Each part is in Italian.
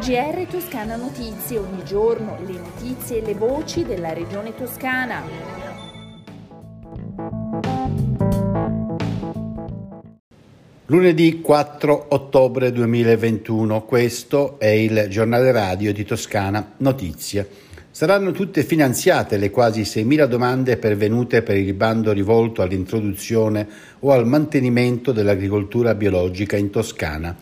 GR Toscana Notizie, ogni giorno le notizie e le voci della regione toscana. Lunedì 4 ottobre 2021, questo è il giornale radio di Toscana Notizie. Saranno tutte finanziate le quasi 6.000 domande pervenute per il bando rivolto all'introduzione o al mantenimento dell'agricoltura biologica in Toscana.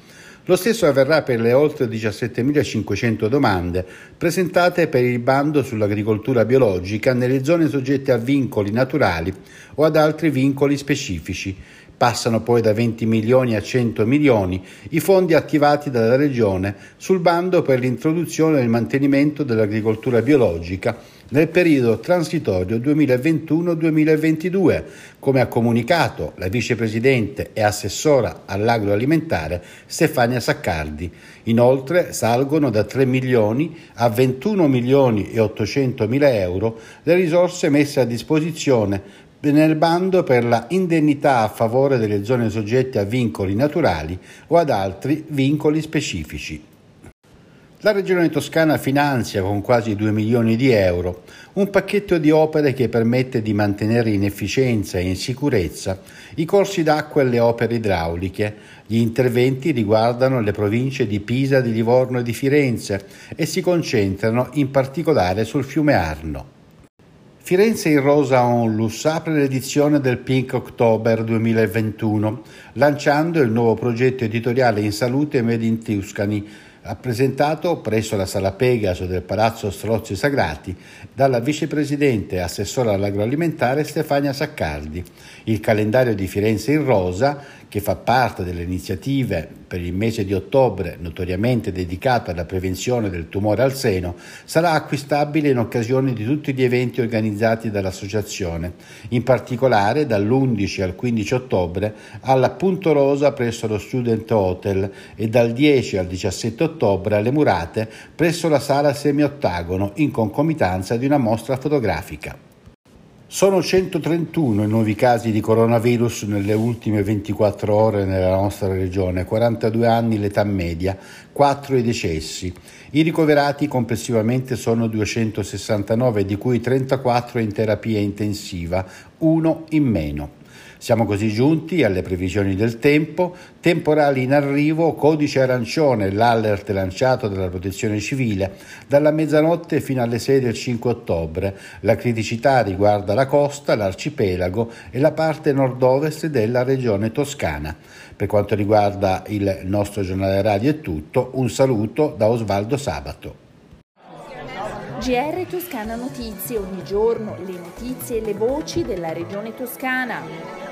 Lo stesso avverrà per le oltre 17.500 domande presentate per il bando sull'agricoltura biologica nelle zone soggette a vincoli naturali o ad altri vincoli specifici. Passano poi da 20 milioni a 100 milioni i fondi attivati dalla Regione sul bando per l'introduzione e il mantenimento dell'agricoltura biologica nel periodo transitorio 2021-2022, come ha comunicato la vicepresidente e assessora all'agroalimentare Stefania Saccardi. Inoltre salgono da 3 milioni a 21 milioni e 800 mila euro le risorse messe a disposizione nel bando per la indennità a favore delle zone soggette a vincoli naturali o ad altri vincoli specifici. La Regione Toscana finanzia con quasi 2 milioni di euro un pacchetto di opere che permette di mantenere in efficienza e in sicurezza i corsi d'acqua e le opere idrauliche. Gli interventi riguardano le province di Pisa, di Livorno e di Firenze e si concentrano in particolare sul fiume Arno. Firenze in Rosa Onlus apre l'edizione del Pink October 2021, lanciando il nuovo progetto editoriale in salute Made in Tuscany, presentato presso la Sala Pegaso del Palazzo Strozzi Sagrati dalla vicepresidente e assessora all'agroalimentare Stefania Saccardi. Il calendario di Firenze in Rosa che fa parte delle iniziative per il mese di ottobre notoriamente dedicato alla prevenzione del tumore al seno, sarà acquistabile in occasione di tutti gli eventi organizzati dall'associazione, in particolare dall'11 al 15 ottobre alla Punto Rosa presso lo Student Hotel e dal 10 al 17 ottobre alle Murate presso la sala semi-ottagono in concomitanza di una mostra fotografica. Sono 131 i nuovi casi di coronavirus nelle ultime 24 ore nella nostra regione, 42 anni l'età media, 4 i decessi. I ricoverati complessivamente sono 269, di cui 34 in terapia intensiva, uno in meno. Siamo così giunti alle previsioni del tempo, temporali in arrivo, codice arancione, l'allert lanciato dalla protezione civile, dalla mezzanotte fino alle 6 del 5 ottobre. La criticità riguarda la costa, l'arcipelago e la parte nord-ovest della regione toscana. Per quanto riguarda il nostro giornale radio è tutto, un saluto da Osvaldo Sabato. GR Toscana Notizie, ogni giorno le notizie e le voci della regione toscana.